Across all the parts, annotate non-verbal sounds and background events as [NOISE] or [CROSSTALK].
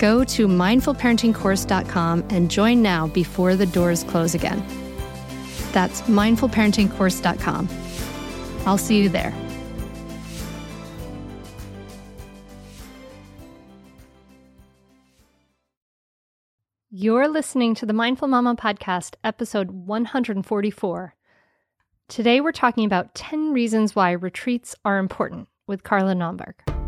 Go to mindfulparentingcourse.com and join now before the doors close again. That's mindfulparentingcourse.com. I'll see you there. You're listening to the Mindful Mama podcast, episode 144. Today we're talking about 10 reasons why retreats are important with Carla Naumburg.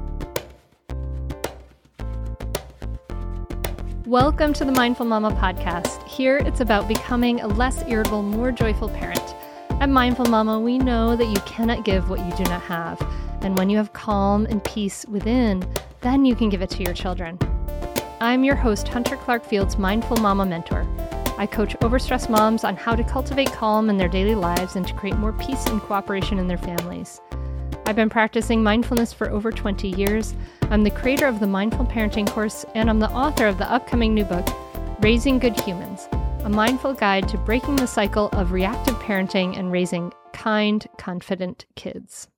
Welcome to the Mindful Mama podcast. Here it's about becoming a less irritable, more joyful parent. At Mindful Mama, we know that you cannot give what you do not have. And when you have calm and peace within, then you can give it to your children. I'm your host, Hunter Clarke-Fields, Mindful Mama Mentor. I coach overstressed moms on how to cultivate calm in their daily lives and to create more peace and cooperation in their families. I've been practicing mindfulness for over 20 years. I'm the creator of the Mindful Parenting course, and I'm the author of the upcoming new book, Raising Good Humans A Mindful Guide to Breaking the Cycle of Reactive Parenting and Raising Kind, Confident Kids.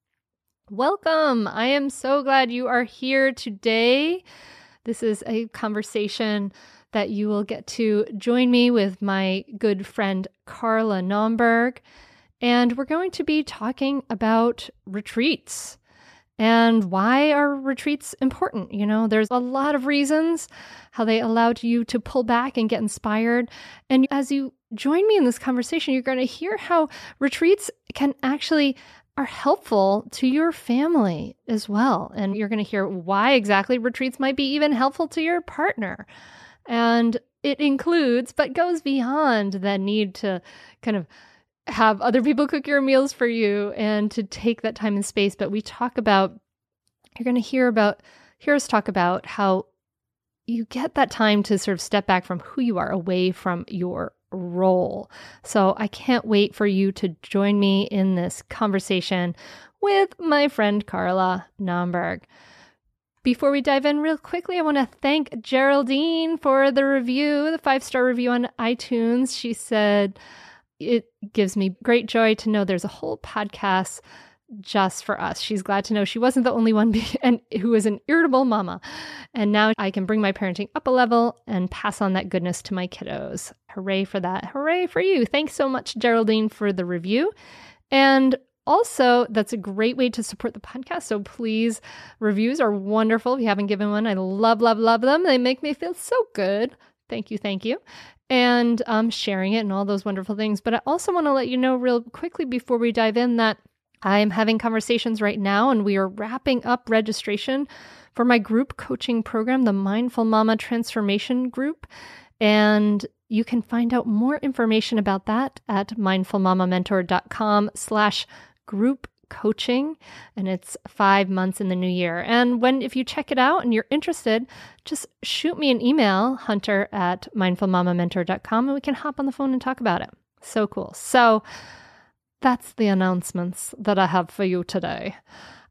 Welcome! I am so glad you are here today. This is a conversation that you will get to join me with my good friend Carla Naumburg. And we're going to be talking about retreats and why are retreats important? You know, there's a lot of reasons how they allowed you to pull back and get inspired. And as you join me in this conversation, you're going to hear how retreats can actually are helpful to your family as well. And you're going to hear why exactly retreats might be even helpful to your partner. And it includes, but goes beyond the need to kind of have other people cook your meals for you and to take that time and space. But we talk about, you're going to hear about, hear us talk about how you get that time to sort of step back from who you are away from your role. So I can't wait for you to join me in this conversation with my friend Carla Naumburg. Before we dive in, real quickly, I want to thank Geraldine for the review, the five star review on iTunes. She said, It gives me great joy to know there's a whole podcast just for us. She's glad to know she wasn't the only one [LAUGHS] be- and who was an irritable mama. And now I can bring my parenting up a level and pass on that goodness to my kiddos. Hooray for that. Hooray for you. Thanks so much, Geraldine, for the review. And also, that's a great way to support the podcast. So please, reviews are wonderful. If you haven't given one, I love, love, love them. They make me feel so good. Thank you, thank you. And um, sharing it and all those wonderful things. But I also want to let you know, real quickly, before we dive in, that I'm having conversations right now, and we are wrapping up registration for my group coaching program, the Mindful Mama Transformation Group. And you can find out more information about that at mindfulmamamentor.com slash group coaching, and it's five months in the new year. And when, if you check it out and you're interested, just shoot me an email, hunter at mindfulmamamentor.com, and we can hop on the phone and talk about it. So cool. So that's the announcements that I have for you today.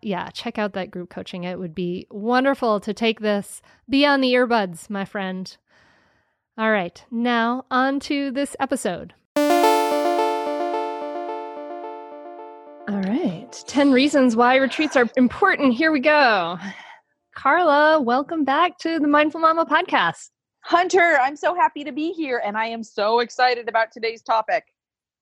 Yeah, check out that group coaching. It would be wonderful to take this beyond the earbuds, my friend. All right, now on to this episode. Right. 10 reasons why retreats are important. Here we go. Carla, welcome back to the Mindful Mama podcast. Hunter, I'm so happy to be here and I am so excited about today's topic.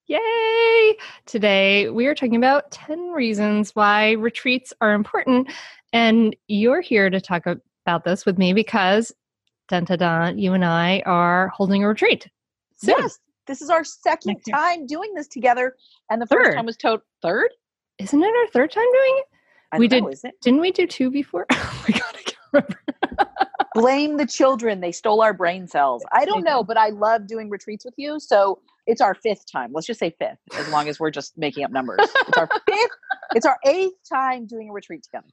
Yay! Today we are talking about 10 reasons why retreats are important. And you're here to talk about this with me because, dun, dun, dun, you and I are holding a retreat. Soon. Yes, this is our second time doing this together, and the third. first time was to- third. Isn't it our third time doing it? I we did. Know, Didn't we do two before? [LAUGHS] oh my god, I can't remember. [LAUGHS] Blame the children; they stole our brain cells. I don't know, but I love doing retreats with you. So it's our fifth time. Let's just say fifth, as long as we're just making up numbers. It's our [LAUGHS] fifth. It's our eighth time doing a retreat together.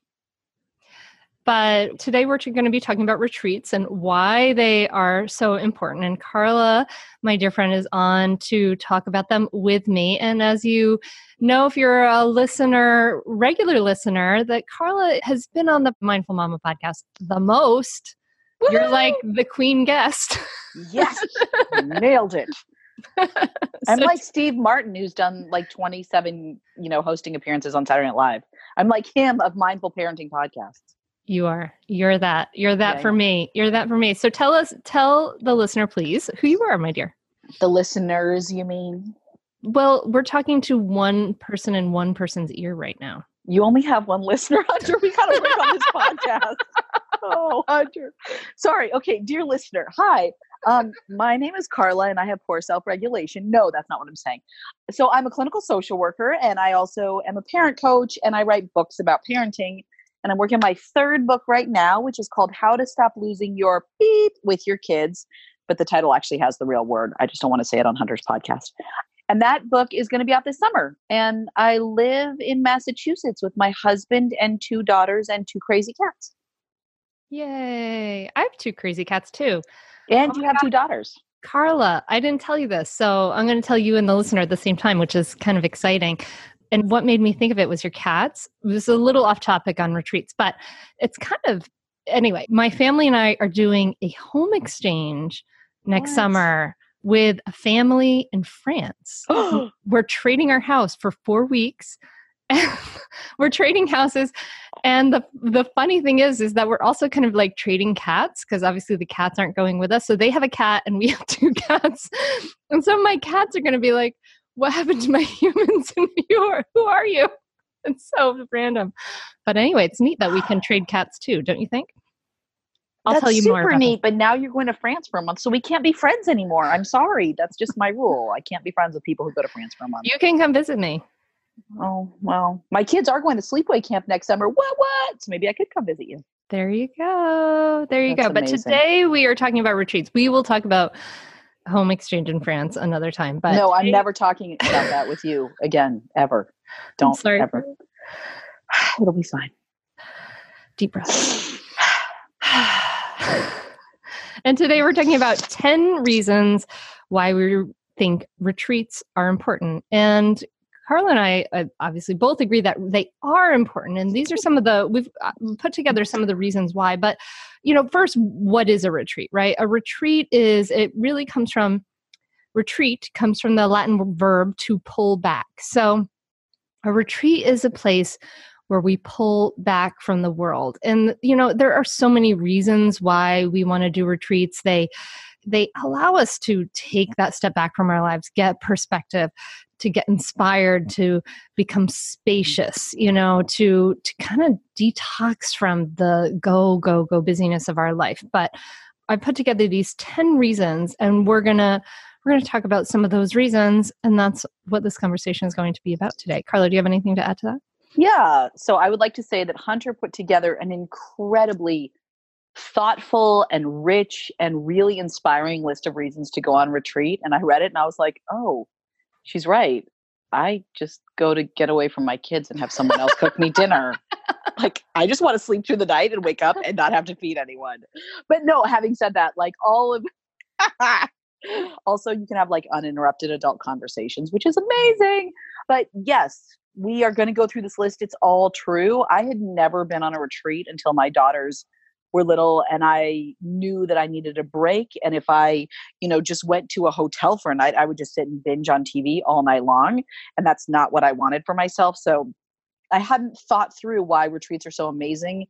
But today we're going to be talking about retreats and why they are so important. And Carla, my dear friend, is on to talk about them with me. And as you know, if you're a listener, regular listener, that Carla has been on the Mindful Mama podcast the most. Woo-hoo! You're like the queen guest. Yes, [LAUGHS] nailed it. [LAUGHS] I'm like Steve Martin, who's done like 27, you know, hosting appearances on Saturday Night Live. I'm like him of mindful parenting podcasts. You are. You're that. You're that yeah, for me. You're that for me. So tell us, tell the listener, please, who you are, my dear. The listeners, you mean? Well, we're talking to one person in one person's ear right now. You only have one listener, [LAUGHS] Hunter. We gotta work on this [LAUGHS] podcast. Oh, Hunter. Sorry. Okay, dear listener. Hi. Um, my name is Carla and I have poor self-regulation. No, that's not what I'm saying. So I'm a clinical social worker and I also am a parent coach and I write books about parenting and I'm working on my third book right now, which is called How to Stop Losing Your Beep with Your Kids. But the title actually has the real word. I just don't want to say it on Hunter's podcast. And that book is going to be out this summer. And I live in Massachusetts with my husband and two daughters and two crazy cats. Yay. I have two crazy cats too. And oh you have God. two daughters. Carla, I didn't tell you this. So I'm going to tell you and the listener at the same time, which is kind of exciting. And what made me think of it was your cats. It was a little off topic on retreats, but it's kind of anyway. My family and I are doing a home exchange next what? summer with a family in France. [GASPS] We're trading our house for four weeks. [LAUGHS] we're trading houses and the the funny thing is is that we're also kind of like trading cats because obviously the cats aren't going with us so they have a cat and we have [LAUGHS] two cats and so my cats are going to be like what happened to my [LAUGHS] humans in New York? Who are you? It's so random. But anyway, it's neat that we can trade cats too, don't you think? I'll That's tell you more. super more. neat, that. but now you're going to France for a month, so we can't be friends anymore. I'm sorry. That's just my rule. I can't be friends with people who go to France for a month. You can come visit me. Oh well, my kids are going to sleepaway camp next summer. What? What? So maybe I could come visit you. There you go. There you That's go. Amazing. But today we are talking about retreats. We will talk about home exchange in France another time. But no, I'm never talking about that with you [LAUGHS] again, ever. Don't sorry. ever. [SIGHS] It'll be fine. Deep breath. [SIGHS] and today we're talking about 10 reasons why we think retreats are important. And Carla and I uh, obviously both agree that they are important. And these are some of the, we've uh, put together some of the reasons why. But, you know, first, what is a retreat, right? A retreat is, it really comes from, retreat comes from the Latin verb to pull back. So a retreat is a place where we pull back from the world. And, you know, there are so many reasons why we want to do retreats. They, they allow us to take that step back from our lives, get perspective, to get inspired to become spacious you know to to kind of detox from the go go go busyness of our life. But i put together these 10 reasons and we're gonna we're going to talk about some of those reasons and that's what this conversation is going to be about today. Carla do you have anything to add to that? Yeah. So i would like to say that hunter put together an incredibly thoughtful and rich and really inspiring list of reasons to go on retreat and i read it and i was like oh she's right. I just go to get away from my kids and have someone else cook me dinner. Like, I just want to sleep through the night and wake up and not have to feed anyone. But no, having said that, like all of [LAUGHS] also you can have like uninterrupted adult conversations, which is amazing. But yes, we are going to go through this list. It's all true. I had never been on a retreat until my daughters were little and I knew that I needed a break. And if I, you know, just went to a hotel for a night, I would just sit and binge on TV all night long. And that's not what I wanted for myself. So I hadn't thought through why retreats are so amazing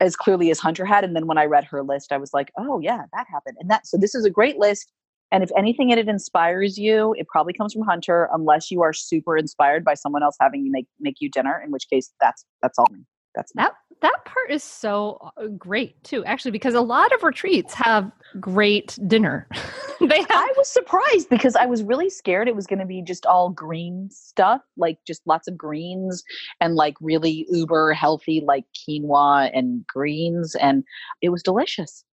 as clearly as Hunter had. And then when I read her list, I was like, oh yeah, that happened. And that so this is a great list. And if anything in it inspires you, it probably comes from Hunter, unless you are super inspired by someone else having you make make you dinner, in which case that's that's all. That's that that part is so uh, great too, actually, because a lot of retreats have great dinner. [LAUGHS] they have- I was surprised because I was really scared it was going to be just all green stuff, like just lots of greens and like really uber healthy, like quinoa and greens, and it was delicious.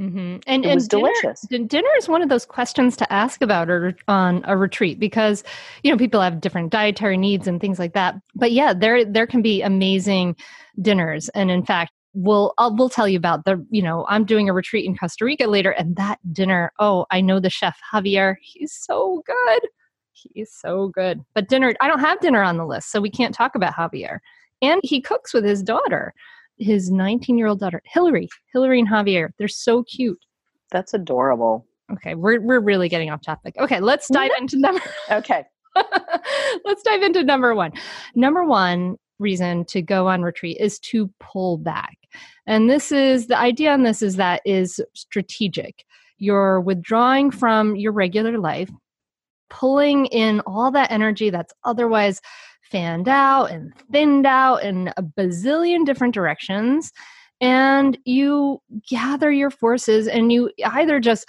Mm-hmm. And it was dinner, delicious. Dinner is one of those questions to ask about or on a retreat because you know people have different dietary needs and things like that. But yeah, there there can be amazing dinners, and in fact, we'll I'll, we'll tell you about the you know I'm doing a retreat in Costa Rica later, and that dinner. Oh, I know the chef Javier. He's so good. He's so good. But dinner, I don't have dinner on the list, so we can't talk about Javier. And he cooks with his daughter his 19 year old daughter, Hillary, Hillary and Javier. They're so cute. That's adorable. Okay, we're we're really getting off topic. Okay, let's dive into number. [LAUGHS] okay, [LAUGHS] let's dive into number one. Number one reason to go on retreat is to pull back, and this is the idea on this is that is strategic. You're withdrawing from your regular life, pulling in all that energy that's otherwise fanned out and thinned out in a bazillion different directions. And you gather your forces and you either just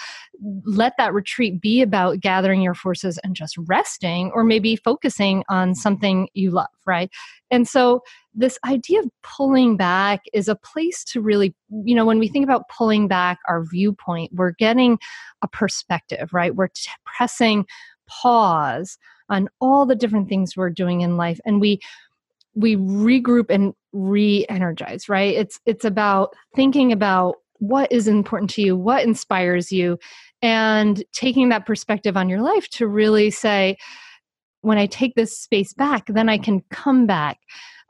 let that retreat be about gathering your forces and just resting or maybe focusing on something you love right? And so this idea of pulling back is a place to really you know when we think about pulling back our viewpoint we're getting a perspective right? We're t- pressing pause on all the different things we're doing in life and we we regroup and re-energize right? It's it's about thinking about what is important to you what inspires you and taking that perspective on your life to really say when i take this space back then i can come back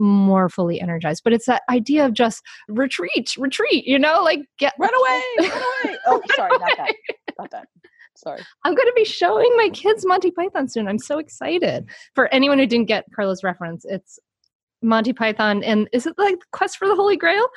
more fully energized. But it's that idea of just retreat retreat you know like get run away run away. Oh sorry not that [LAUGHS] not that Sorry. I'm going to be showing my kids Monty Python soon. I'm so excited. For anyone who didn't get Carla's reference, it's Monty Python, and is it like Quest for the Holy Grail?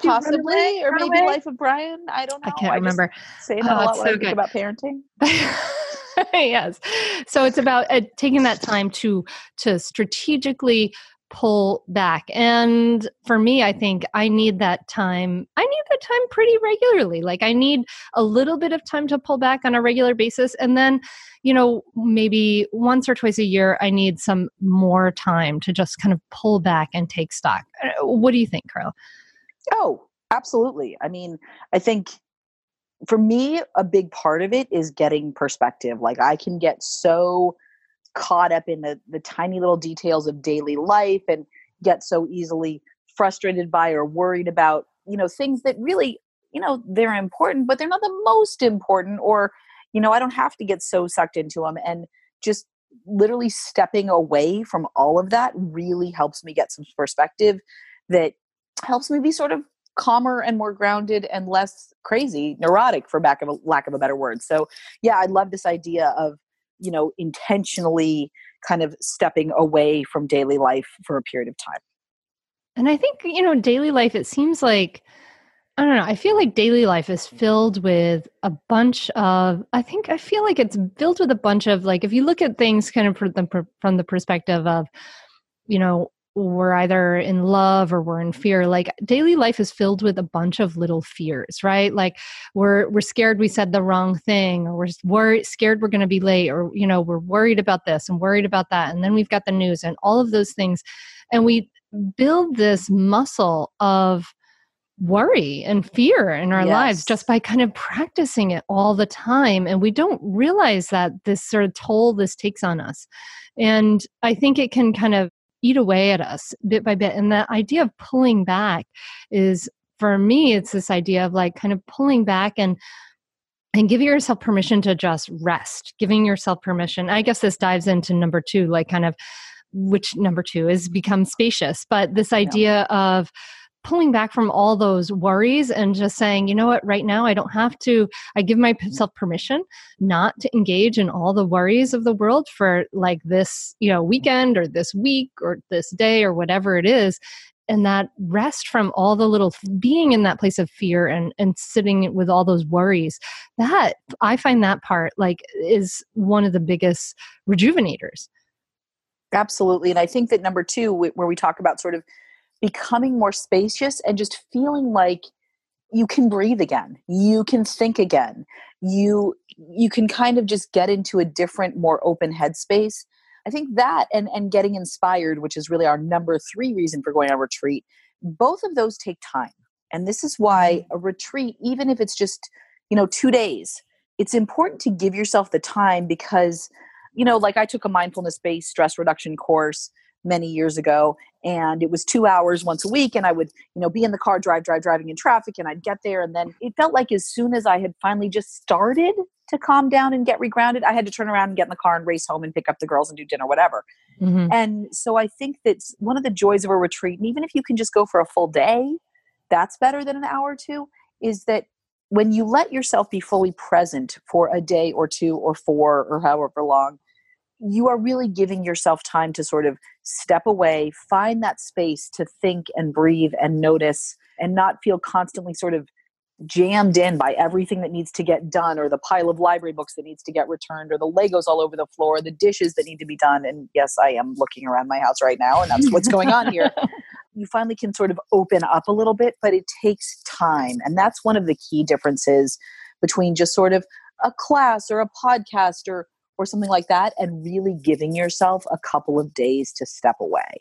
Possibly, or maybe? Life of Brian. I don't know. I can't I remember. Say that oh, a lot when so think about parenting. [LAUGHS] yes. So it's about uh, taking that time to to strategically pull back. And for me, I think I need that time. I need that time pretty regularly. Like I need a little bit of time to pull back on a regular basis. And then, you know, maybe once or twice a year, I need some more time to just kind of pull back and take stock. Uh, what do you think, Carl? Oh, absolutely. I mean, I think for me, a big part of it is getting perspective. Like I can get so caught up in the, the tiny little details of daily life and get so easily frustrated by or worried about you know things that really you know they're important but they're not the most important or you know i don't have to get so sucked into them and just literally stepping away from all of that really helps me get some perspective that helps me be sort of calmer and more grounded and less crazy neurotic for back of a lack of a better word. So yeah i love this idea of you know intentionally kind of stepping away from daily life for a period of time and i think you know daily life it seems like I don't know. I feel like daily life is filled with a bunch of. I think I feel like it's filled with a bunch of like if you look at things kind of from the, from the perspective of, you know, we're either in love or we're in fear like daily life is filled with a bunch of little fears right like we're we're scared we said the wrong thing or we're worried scared we're going to be late or you know we're worried about this and worried about that and then we've got the news and all of those things and we build this muscle of worry and fear in our yes. lives just by kind of practicing it all the time. And we don't realize that this sort of toll this takes on us. And I think it can kind of eat away at us bit by bit. And the idea of pulling back is, for me, it's this idea of like kind of pulling back and and giving yourself permission to just rest, giving yourself permission. I guess this dives into number two, like kind of which number two is become spacious, but this idea yeah. of pulling back from all those worries and just saying, you know what, right now I don't have to, I give myself permission not to engage in all the worries of the world for like this, you know, weekend or this week or this day or whatever it is. And that rest from all the little being in that place of fear and, and sitting with all those worries, that I find that part like is one of the biggest rejuvenators. Absolutely. And I think that number two, where we talk about sort of becoming more spacious and just feeling like you can breathe again you can think again you you can kind of just get into a different more open headspace i think that and and getting inspired which is really our number three reason for going on a retreat both of those take time and this is why mm-hmm. a retreat even if it's just you know two days it's important to give yourself the time because you know like i took a mindfulness based stress reduction course many years ago and it was two hours once a week and i would you know be in the car drive drive driving in traffic and i'd get there and then it felt like as soon as i had finally just started to calm down and get regrounded i had to turn around and get in the car and race home and pick up the girls and do dinner whatever mm-hmm. and so i think that one of the joys of a retreat and even if you can just go for a full day that's better than an hour or two is that when you let yourself be fully present for a day or two or four or however long you are really giving yourself time to sort of step away, find that space to think and breathe and notice and not feel constantly sort of jammed in by everything that needs to get done or the pile of library books that needs to get returned or the legos all over the floor the dishes that need to be done. And yes i am looking around my house right now and that's what's going on here. [LAUGHS] You finally can sort of open up a little bit but it takes time. And that's one of the key differences between just sort of a class or a podcast or or something like that, and really giving yourself a couple of days to step away.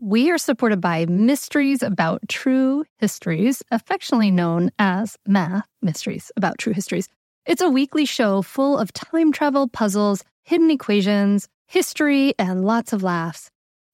We are supported by Mysteries About True Histories, affectionately known as Math Mysteries About True Histories. It's a weekly show full of time travel puzzles, hidden equations, history, and lots of laughs.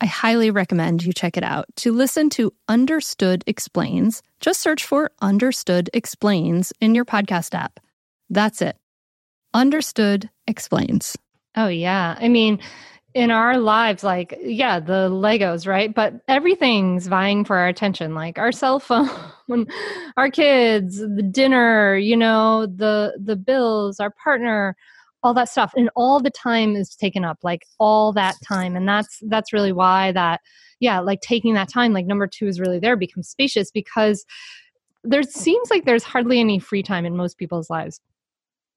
I highly recommend you check it out. To listen to Understood Explains, just search for Understood Explains in your podcast app. That's it. Understood Explains. Oh, yeah. I mean, in our lives, like, yeah, the Legos, right? But everything's vying for our attention, like our cell phone, [LAUGHS] our kids, the dinner, you know, the the bills, our partner, all that stuff and all the time is taken up like all that time and that's that's really why that yeah like taking that time like number two is really there becomes spacious because there seems like there's hardly any free time in most people's lives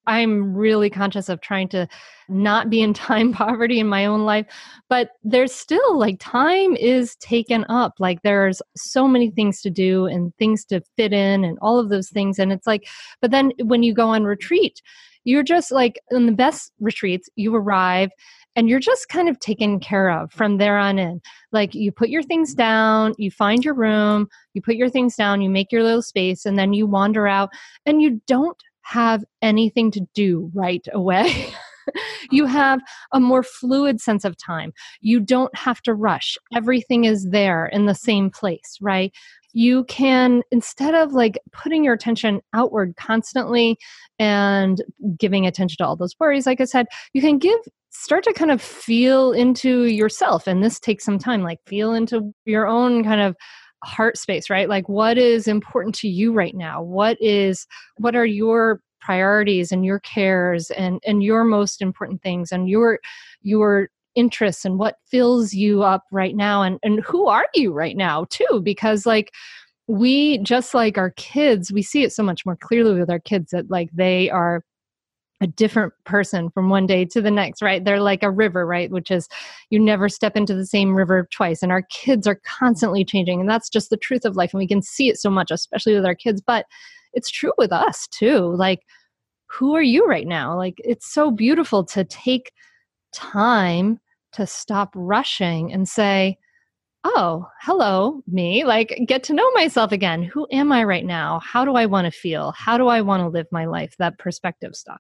I'm really conscious of trying to not be in [LAUGHS] time poverty in my own life, but there's still like time is taken up. Like there's so many things to do and things to fit in and all of those things. And it's like, but then when you go on retreat, you're just like in the best retreats, you arrive and you're just kind of taken care of from there on in. Like you put your things down, you find your room, you put your things down, you make your little space, and then you wander out and you don't have anything to do right away. [LAUGHS] you have a more fluid sense of time. You don't have to rush. Everything is there in the same place, right? you can instead of like putting your attention outward constantly and giving attention to all those worries like i said you can give start to kind of feel into yourself and this takes some time like feel into your own kind of heart space right? Like what is important to you right now? What is what are your priorities and your cares and and your most important things and your your interests and what fills you up right now? And and who are you right now too? Because like we just like our kids we see it so much more clearly with our kids that like they are a different person from one day to the next, right? They're like a river, right? Which is you never step into the same river twice. And our kids are constantly changing. And that's just the truth of life. And we can see it so much, especially with our kids. But it's true with us too. Like, who are you right now? Like, it's so beautiful to take time to stop rushing and say, oh, hello, me, like get to know myself again. Who am I right now? How do I want to feel? How do I want to live my life? That perspective stuff.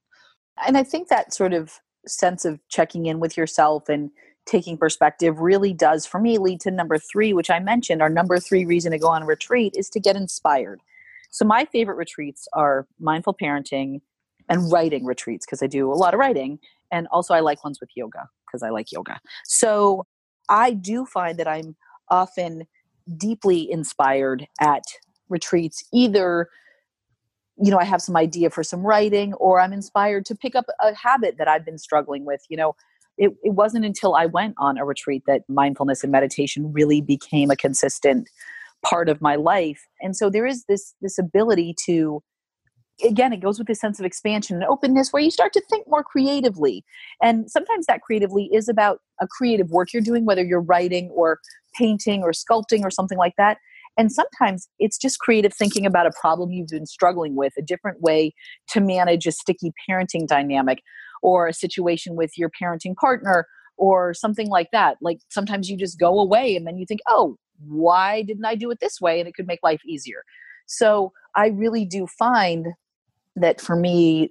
And I think that sort of sense of checking in with yourself and taking perspective really does, for me, lead to number three, which I mentioned. Our number three reason to go on a retreat is to get inspired. So, my favorite retreats are mindful parenting and writing retreats because I do a lot of writing. And also, I like ones with yoga because I like yoga. So I do find that I'm often deeply inspired at retreats, either you know, I have some idea for some writing, or I'm inspired to pick up a habit that I've been struggling with. You know, it, it wasn't until I went on a retreat that mindfulness and meditation really became a consistent part of my life. And so there is this this ability to again it goes with this sense of expansion and openness where you start to think more creatively and sometimes that creatively is about a creative work you're doing whether you're writing or painting or sculpting or something like that and sometimes it's just creative thinking about a problem you've been struggling with a different way to manage a sticky parenting dynamic or a situation with your parenting partner or something like that. Like sometimes you just go away and then you think oh why didn't i do it this way? and it could make life easier. So i really do find that for me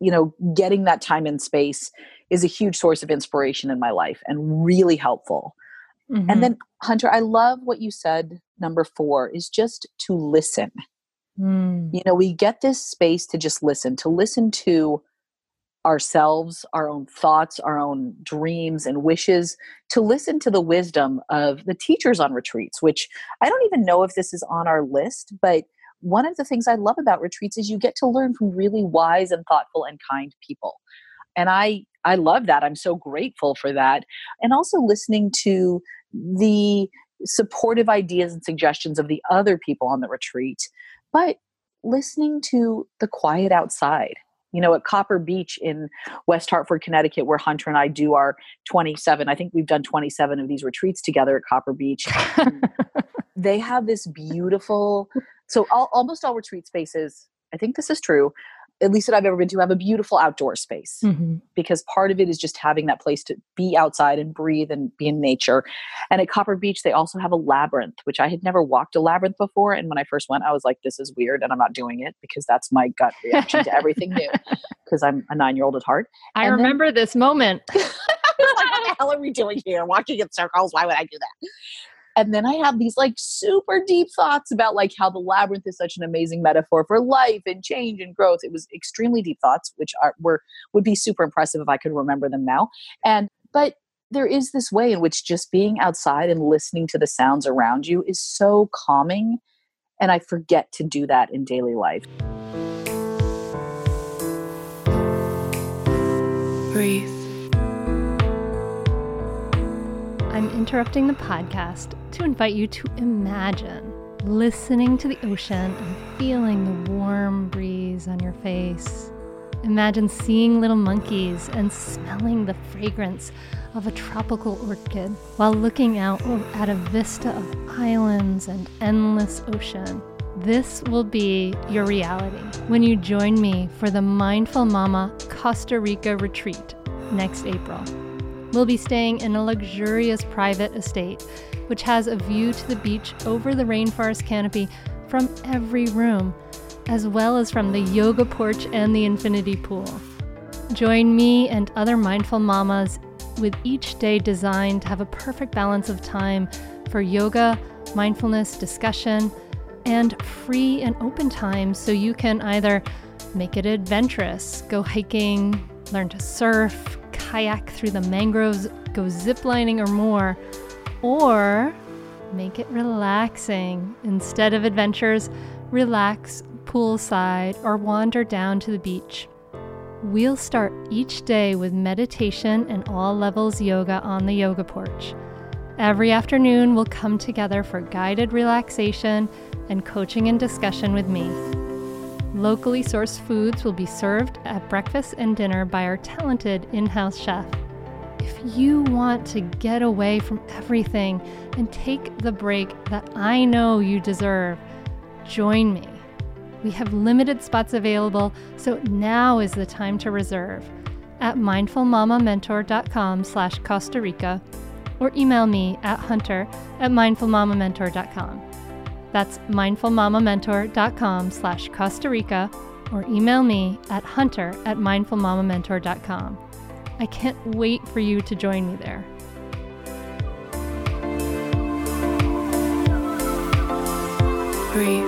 you know getting that time and space is a huge source of inspiration in my life and really helpful mm-hmm. and then hunter i love what you said number four is just to listen mm. you know we get this space to just listen to listen to ourselves our own thoughts our own dreams and wishes to listen to the wisdom of the teachers on retreats which i don't even know if this is on our list but one of the things I love about retreats is you get to learn from really wise and thoughtful and kind people. And I I love that. I'm so grateful for that. And also listening to the supportive ideas and suggestions of the other people on the retreat, but listening to the quiet outside. you know, at Copper Beech in West Hartford, Connecticut, where Hunter and I do our 27, I think we've done 27 of these retreats together at Copper Beech. [LAUGHS] they have this beautiful, so all, almost all retreat spaces, I think this is true, at least that I've ever been to, have a beautiful outdoor space mm-hmm. because part of it is just having that place to be outside and breathe and be in nature. And at Copper Beech, they also have a labyrinth, which I had never walked a labyrinth before. And when I first went, I was like, this is weird and I'm not doing it because that's my gut reaction to everything new [LAUGHS] because I'm a nine year old at heart. I and remember then, this moment. like, [LAUGHS] what the hell are we doing here? Walking in circles? Why would I do that? And then I have these like super deep thoughts about like how the labyrinth is such an amazing metaphor for life and change and growth. It was extremely deep thoughts, which are were would be super impressive if I could remember them now. And but there is this way in which just being outside and listening to the sounds around you is so calming. And I forget to do that in daily life. Breathe. I'm interrupting the podcast to invite you to imagine listening to the ocean and feeling the warm breeze on your face. Imagine seeing little monkeys and smelling the fragrance of a tropical orchid while looking out at a vista of islands and endless ocean. This will be your reality when you join me for the Mindful Mama Costa Rica retreat next April. We'll be staying in a luxurious private estate, which has a view to the beach over the rainforest canopy from every room, as well as from the yoga porch and the infinity pool. Join me and other mindful mamas with each day designed to have a perfect balance of time for yoga, mindfulness, discussion, and free and open time so you can either make it adventurous, go hiking, learn to surf, kayak through the mangroves, go ziplining or more, or make it relaxing. Instead of adventures, relax poolside or wander down to the beach. We'll start each day with meditation and all levels yoga on the yoga porch. Every afternoon, we'll come together for guided relaxation and coaching and discussion with me. Locally sourced foods will be served at breakfast and dinner by our talented in house chef. If you want to get away from everything and take the break that I know you deserve, join me. We have limited spots available, so now is the time to reserve at mindfulmamamentor.com slash Costa Rica or email me at hunter at mindfulmamamentor.com. That's mindfulmamamentor.com slash Costa Rica or email me at hunter at mindfulmamamentor.com. I can't wait for you to join me there. Breathe.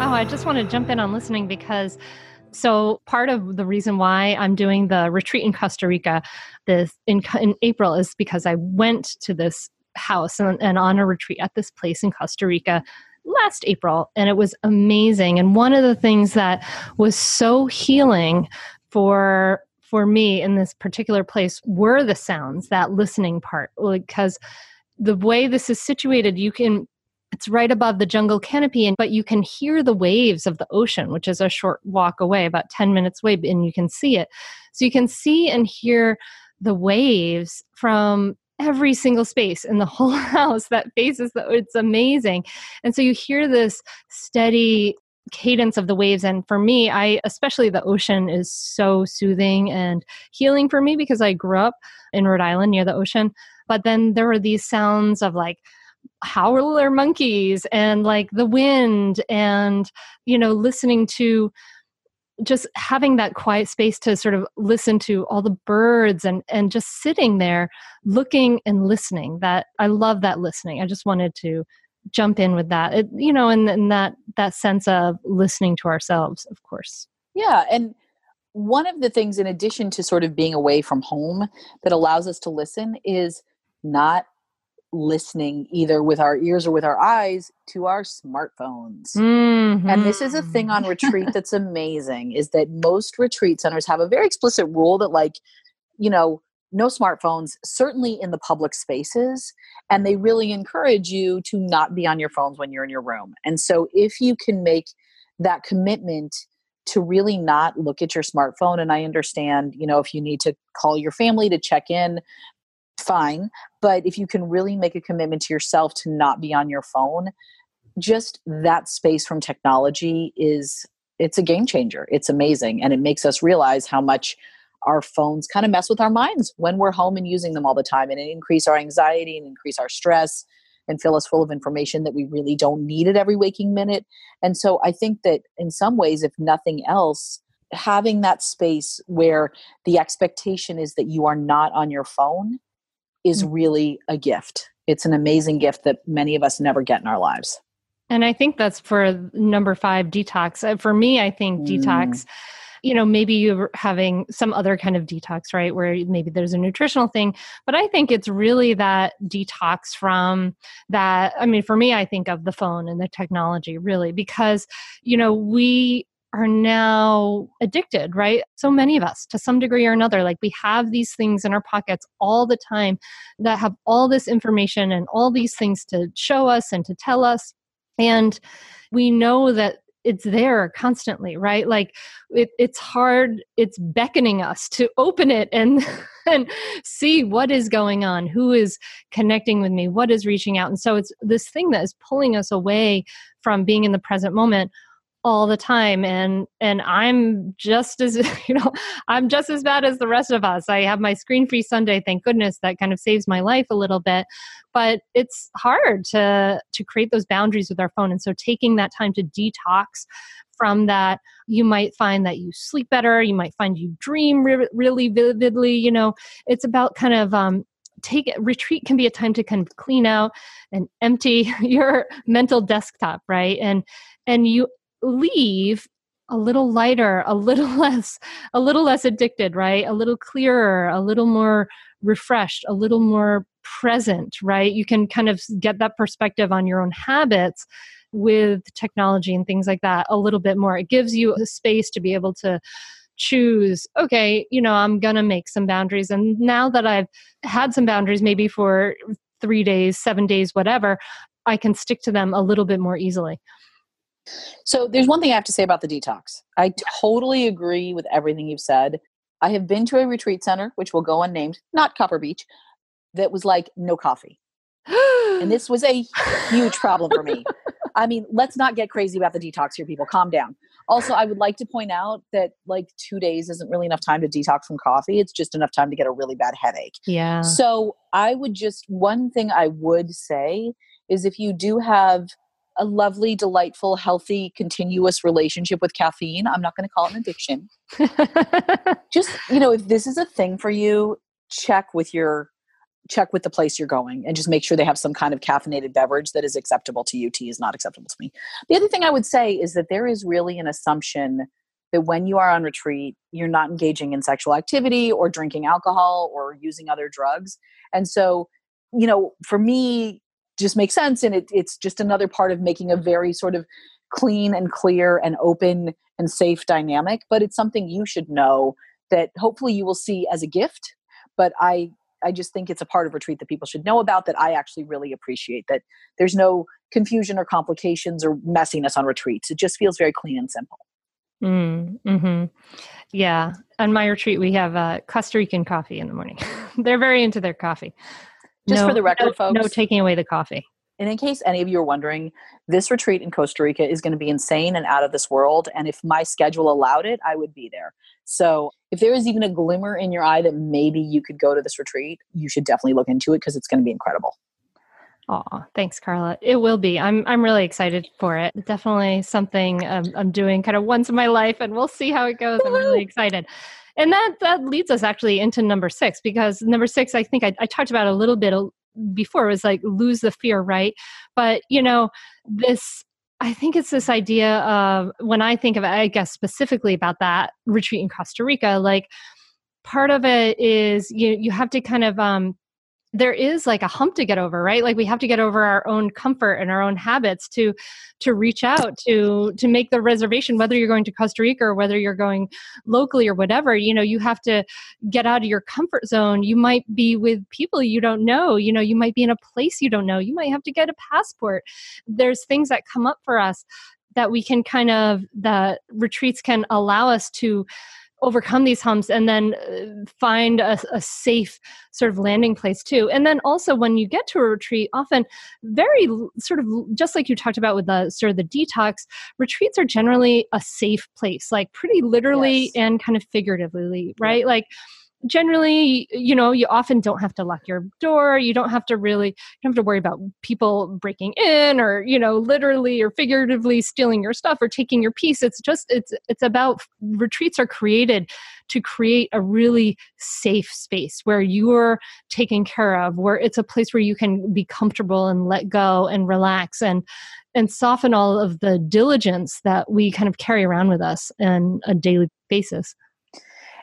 Oh, I just want to jump in on listening because so part of the reason why I'm doing the retreat in Costa Rica this in, in April is because I went to this house and, and on a retreat at this place in Costa Rica last April, and it was amazing. And one of the things that was so healing for for me in this particular place were the sounds, that listening part, because the way this is situated, you can it's right above the jungle canopy and but you can hear the waves of the ocean which is a short walk away about 10 minutes away and you can see it so you can see and hear the waves from every single space in the [LAUGHS] whole house that faces the it's amazing. And so you hear this steady cadence of the waves and for me i especially the ocean is so soothing and healing for me because i grew up in rhode island near the ocean but then there were these sounds of like howler monkeys and like the wind and you know listening to just having that quiet space to sort of listen to all the birds and and just sitting there looking and listening that i love that listening. I just wanted to jump in with that. It, you know and, and that that sense of listening to ourselves of course. Yeah and one of the things in addition to sort of being away from home that allows us to listen is not listening either with our ears or with our eyes to our smartphones. Mm-hmm. And this is a thing on retreat [LAUGHS] that's amazing is that most retreat centers have a very explicit rule that like, you know, no smartphones, certainly in the public spaces, and they really encourage you to not be on your phones when you're in your room. And so if you can make that commitment to really not look at your smartphone and i understand you know if you need to call your family to check in fine but if you can really make a commitment to yourself to not be on your phone just that space from technology is it's a game changer it's amazing and it makes us realize how much our phones kind of mess with our minds when we're home and using them all the time and it increase our anxiety and increase our stress and fill us full of information that we really don't need at every waking minute. And so I think that in some ways, if nothing else, having that space where the expectation is that you are not on your phone is mm. really a gift. It's an amazing gift that many of us never get in our lives. And I think that's for number five detox. Uh, for me, I think mm. detox you know maybe you're having some other kind of detox right where maybe there's a nutritional thing but i think it's really that detox from that i mean for me i think of the phone and the technology really because you know we are now addicted, right? So many of us, to some degree or another, like we have these things in our pockets all the time that have all this information and all these things to show us and to tell us. And we know that it's there constantly right like it, it's hard it's beckoning us to open it and [LAUGHS] and see what is going on who is connecting with me what is reaching out and so it's this thing that is pulling us away from being in the present moment all the time and and i'm just as [LAUGHS] you know i'm just as bad as the rest of us. I have my screen free sunday thank goodness that kind of saves my life a little bit but it's hard to to create those boundaries with our phone and so taking that time to detox from that you might find that you sleep better you might find you dream re- really vividly you know it's about kind of um, take retreat can be a time to kind of clean out and empty [LAUGHS] your mental desktop right? And and you leave a little lighter a little [LAUGHS] less a little less addicted right? A little clearer a little more refreshed a little more present right? You can kind of get that perspective on your own habits with technology and things like that a little bit more. It gives you a space to be able to choose okay you know i'm gonna make some boundaries and now that i've had some boundaries maybe for three days seven days whatever i can stick to them a little bit more easily so there's one thing I have to say about the detox. I totally agree with everything you've said. I have been to a retreat center, which will go unnamed, not Copper Beech, that was like no coffee. and this was a huge problem for me. [LAUGHS] I mean, let's not get crazy about the detox here, people. Calm down. Also, I would like to point out that like two days isn't really enough time to detox from coffee. It's just enough time to get a really bad headache. Yeah. So I would just, one thing I would say is if you do have a lovely, delightful, healthy, continuous relationship with caffeine. I'm not going to call it an addiction. [LAUGHS] Just, you know, if this is a thing for you, check with your check with the place you're going and just make sure they have some kind of caffeinated beverage that is acceptable to you. Tea is not acceptable to me. The other thing I would say is that there is really an assumption that when you are on retreat, you're not engaging in sexual activity or drinking alcohol or using other drugs. And so, you know, for me, just makes sense and it, it's just another part of making a very sort of clean and clear and open and safe dynamic but it's something you should know that hopefully you will see as a gift but i i just think it's a part of retreat that people should know about that i actually really appreciate that there's no confusion or complications or messiness on retreats. It just feels very clean and simple. Mm, hmm yeah on my retreat we have uh, costa rican coffee in the morning. [LAUGHS] They're very into their coffee just no, for the record, no, folks. No taking away the coffee. And in case any of you are wondering, this retreat in Costa Rica is going to be insane and out of this world. And if my schedule allowed it, I would be there. So if there is even a glimmer in your eye that maybe you could go to this retreat, you should definitely look into it because it's going to be incredible. Oh, thanks, Carla. It will be. I'm I'm really excited for it. Definitely something um, I'm doing kind of once in my life, and we'll see how it goes. I'm really excited and that that leads us actually into number six because number six i think i, I talked about a little bit before was like lose the fear right? But you know this I think it's this idea of when I think of, I guess specifically about that retreat in Costa Rica, like part of it is you you have to kind of um, there is like a hump to get over right? Like we have to get over our own comfort and our own habits to to reach out to to make the reservation whether you're going to costa rica or whether you're going locally or whatever. You know you have to get out of your comfort zone. You might be with people you don't know. You know you might be in a place you don't know. You might have to get a passport. There's things that come up for us that we can kind of the retreats can allow us to overcome these humps and then uh, find a, a, safe sort of landing place too. And then also when you get to a retreat often very sort of just like you talked about with the sort of the detox retreats are generally a safe place like pretty literally yes. and kind of figuratively right? Like generally you know you often don't have to lock your door. You don't have to really you don't have to worry about people breaking in or you know literally or figuratively stealing your stuff or taking your piece. It's just it's it's about retreats are created to create a really safe space where you're taken care of where it's a place where you can be comfortable and let go and relax and and soften all of the diligence that we kind of carry around with us on a daily basis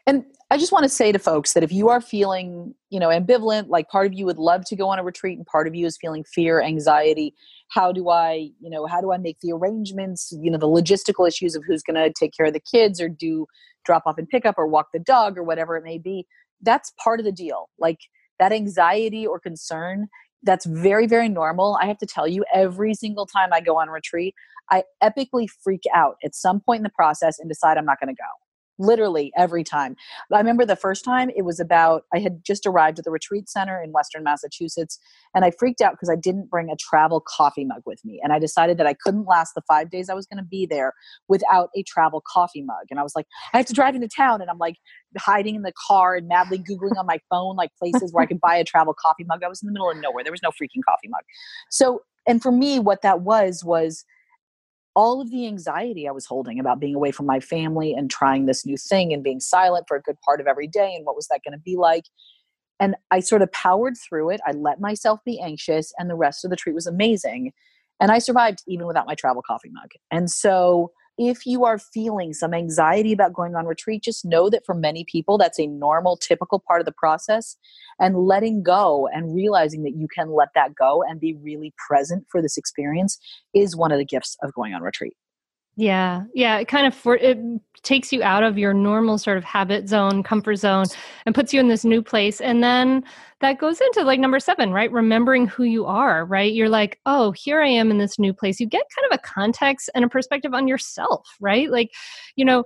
and I just want to say to folks that if you are feeling, you know, ambivalent, like part of you would love to go on a retreat and part of you is feeling fear, anxiety, how do I, you know, how do I make the arrangements, you know, the logistical issues of who's going to take care of the kids or do drop off and pick up or walk the dog or whatever it may be, that's part of the deal. Like that anxiety or concern, that's very very normal. I have to tell you every single time I go on retreat, I epically freak out at some point in the process and decide I'm not going to go literally every time. I remember the first time it was about, I had just arrived at the retreat center in Western Massachusetts and I freaked out because I didn't bring a travel coffee mug with me. And I decided that I couldn't last the five days I was going to be there without a travel coffee mug. And I was like, I have to drive into town. And I'm like hiding in the car and madly Googling on my phone, like places where I could buy a travel coffee mug. I was in the middle of nowhere. There was no freaking coffee mug. So, and for me, what that was, was, all of the anxiety I was holding about being away from my family and trying this new thing and being silent for a good part of every day and what was that going to be like. And I sort of powered through it. I let myself be anxious, and the rest of the treat was amazing. And I survived even without my travel coffee mug. And so if you are feeling some anxiety about going on retreat, just know that for many people, that's a normal, typical part of the process. And letting go and realizing that you can let that go and be really present for this experience is one of the gifts of going on retreat. Yeah, yeah, it kind of for, it takes you out of your normal sort of habit zone, comfort zone, and puts you in this new place. And then that goes into like number seven, right? Remembering who you are, right? You're like, oh, here I am in this new place. You get kind of a context and a perspective on yourself, right? Like, you know,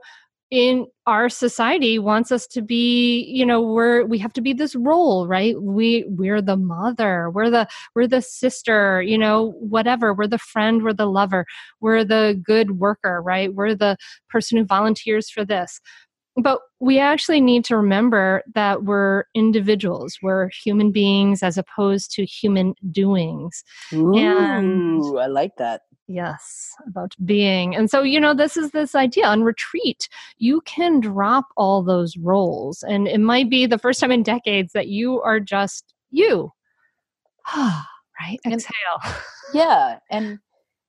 in our society wants us to be you know we're we have to be this role right? We we're the mother we're the we're the sister you know whatever. We're the friend we're the lover. We're the good worker right? We're the person who volunteers for this. But we actually need to remember that we're individuals. We're human beings as opposed to human doings. Ooh, and i like that Yes, about being. And so, you know, this is this idea on retreat. You can drop all those roles, and it might be the first time in decades that you are just you. [SIGHS] right? Exhale. And, yeah. And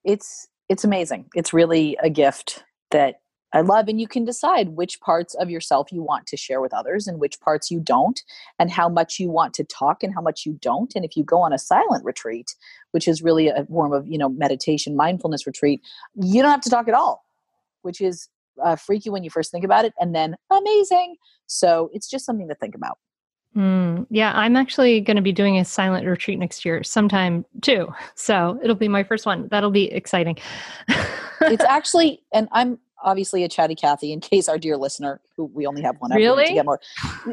it's it's amazing. It's really a gift that I love. And you can decide which parts of yourself you want to share with others and which parts you don't, and how much you want to talk and how much you don't. And if you go on a silent retreat, which is really a form of, you know, meditation, mindfulness retreat, you don't have to talk at all, which is uh, freaky when you first think about it, and then amazing. So it's just something to think about. Mm, yeah, I'm actually going to be doing a silent retreat next year sometime too. So it'll be my first one. That'll be exciting. it's [LAUGHS] actually, and I'm obviously a chatty Cathy in case our dear listener, who we only have one really? to get more,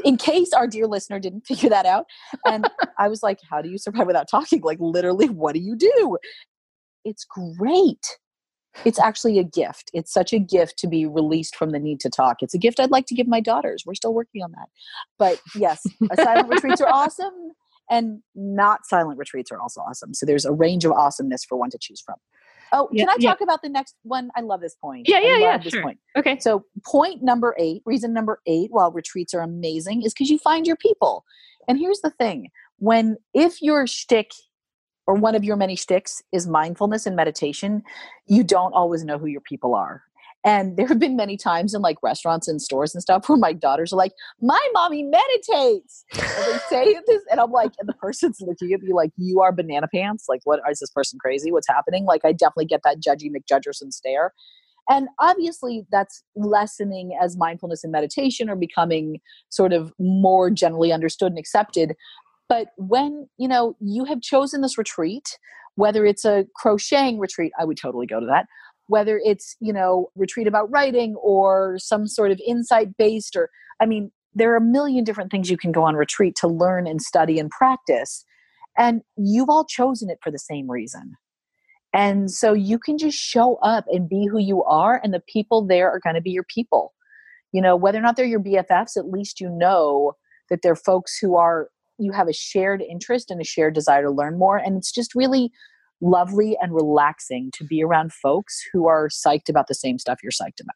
in case our dear listener didn't [LAUGHS] figure that out. And [LAUGHS] I was like, how do you survive without talking? Like, literally, what do you do? It's great. It's actually a gift. It's such a gift to be released from the need to talk. It's a gift I'd like to give my daughters. We're still working on that. But yes, silent retreats are awesome and not silent retreats are also awesome. So there's a range of awesomeness for one to choose from. Oh, yeah, can I talk yeah. about the next one? I love this point. Yeah, yeah, yeah. This sure. point. Okay. So, point number eight, reason number eight, while retreats are amazing, is because you find your people. And here's the thing: when if your shtick or one of your many shticks is mindfulness and meditation, you don't always know who your people are. And there have been many times in like restaurants and stores and stuff where my daughters are like, "My mommy meditates," and they say this, and I'm like, and the person's looking at me like, "You are banana pants. Like, what is this person crazy? What's happening?" Like, I definitely get that judgy McJudgerson stare. And obviously, that's lessening as mindfulness and meditation are becoming sort of more generally understood and accepted. But when you know you have chosen this retreat whether it's a crocheting retreat, I would totally go to that. Whether it's, you know, retreat about writing or some sort of insight based, or I mean, there are a million different things you can go on retreat to learn and study and practice. And you've all chosen it for the same reason. And so you can just show up and be who you are, and the people there are going to be your people. You know, whether or not they're your BFFs, at least you know that they're folks who are, you have a shared interest and a shared desire to learn more. And it's just really lovely and relaxing to be around folks who are psyched about the same stuff you're psyched about.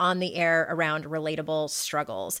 on the air around relatable struggles.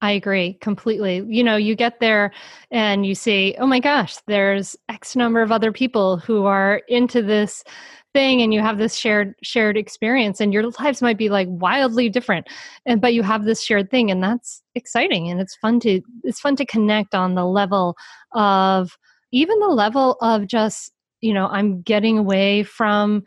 I agree completely. You know, you get there and you see, oh my gosh, there's X number of other people who are into this thing and you have this shared shared experience and your lives might be like wildly different and but you have this shared thing and that's exciting and it's fun to it's fun to connect on the level of even the level of just you know i'm getting away from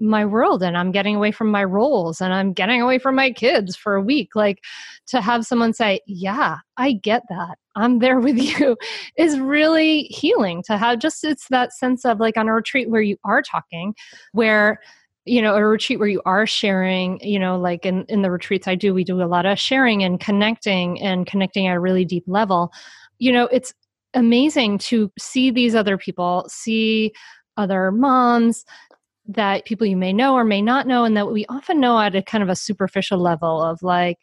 my world and I'm getting away from my roles and I'm getting away from my kids for a week. Like to have someone say, Yeah, I get that. I'm there with [LAUGHS] you is really healing to have just it's that sense of like on a retreat where you are talking, where you know a retreat where you are sharing you know like in in the retreats i do we do a lot of sharing and connecting and connecting at a really deep level you know it's amazing to see these other people see other moms that people you may know or may not know, and that we often know at a kind of a superficial level of like,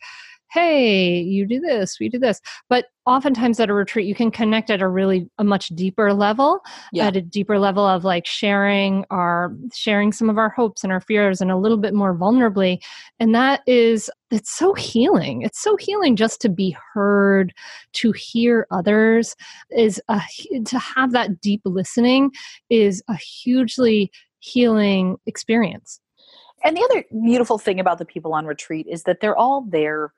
hey, you do this, we do this. But oftentimes at a retreat, you can connect at a really a much deeper level, yeah. at a deeper level of like sharing our sharing some of our hopes and our fears and a little bit more vulnerably. And that is it's so healing. It's so healing just to be heard, to hear others is a to have that deep listening is a hugely healing experience. And the other beautiful thing about the people on retreat is that they're all there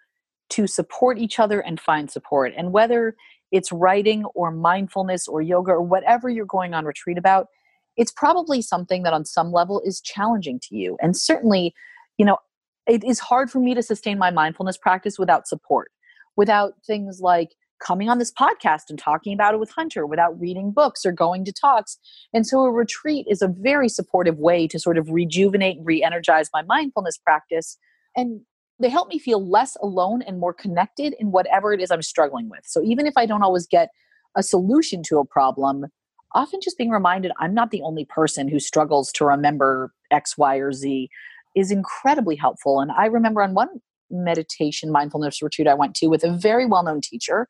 to support each other and find support. And whether it's writing or mindfulness or yoga or whatever you're going on retreat about, it's probably something that on some level is challenging to you. And certainly, you know, it is hard for me to sustain my mindfulness practice without support, without things like coming on this podcast and talking about it with Hunter without reading books or going to talks. And so a retreat is a very supportive way to sort of rejuvenate and re energize my mindfulness practice. And they help me feel less alone and more connected in whatever it is I'm struggling with. So even if I don't always get a solution to a problem, often just being reminded I'm not the only person who struggles to remember X, Y, or Z is incredibly helpful. And I remember on one meditation mindfulness retreat I went to with a very well known teacher.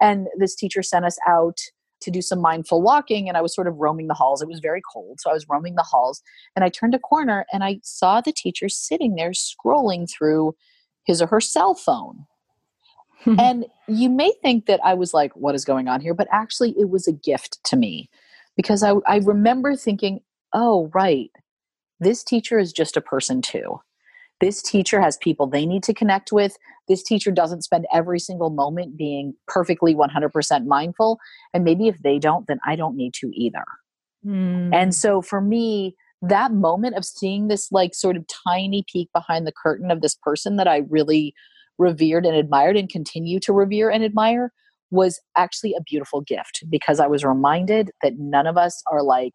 And this teacher sent us out to do some mindful walking and I was sort of roaming the halls. It was very cold. So I was roaming the halls and I turned a corner and I saw the teacher sitting there scrolling through his or her cell phone. [LAUGHS] and you may think that I was like, what is going on here? But actually, it was a gift to me because I, I remember thinking, oh, right, this teacher is just a person too. This teacher has people they need to connect with. This teacher doesn't spend every single moment being perfectly 100% mindful. And maybe if they don't, then I don't need to either. Mm. And so for me, that moment of seeing this like sort of tiny peek behind the curtain of this person that I really revered and admired and continue to revere and admire was actually a beautiful gift because I was reminded that none of us are like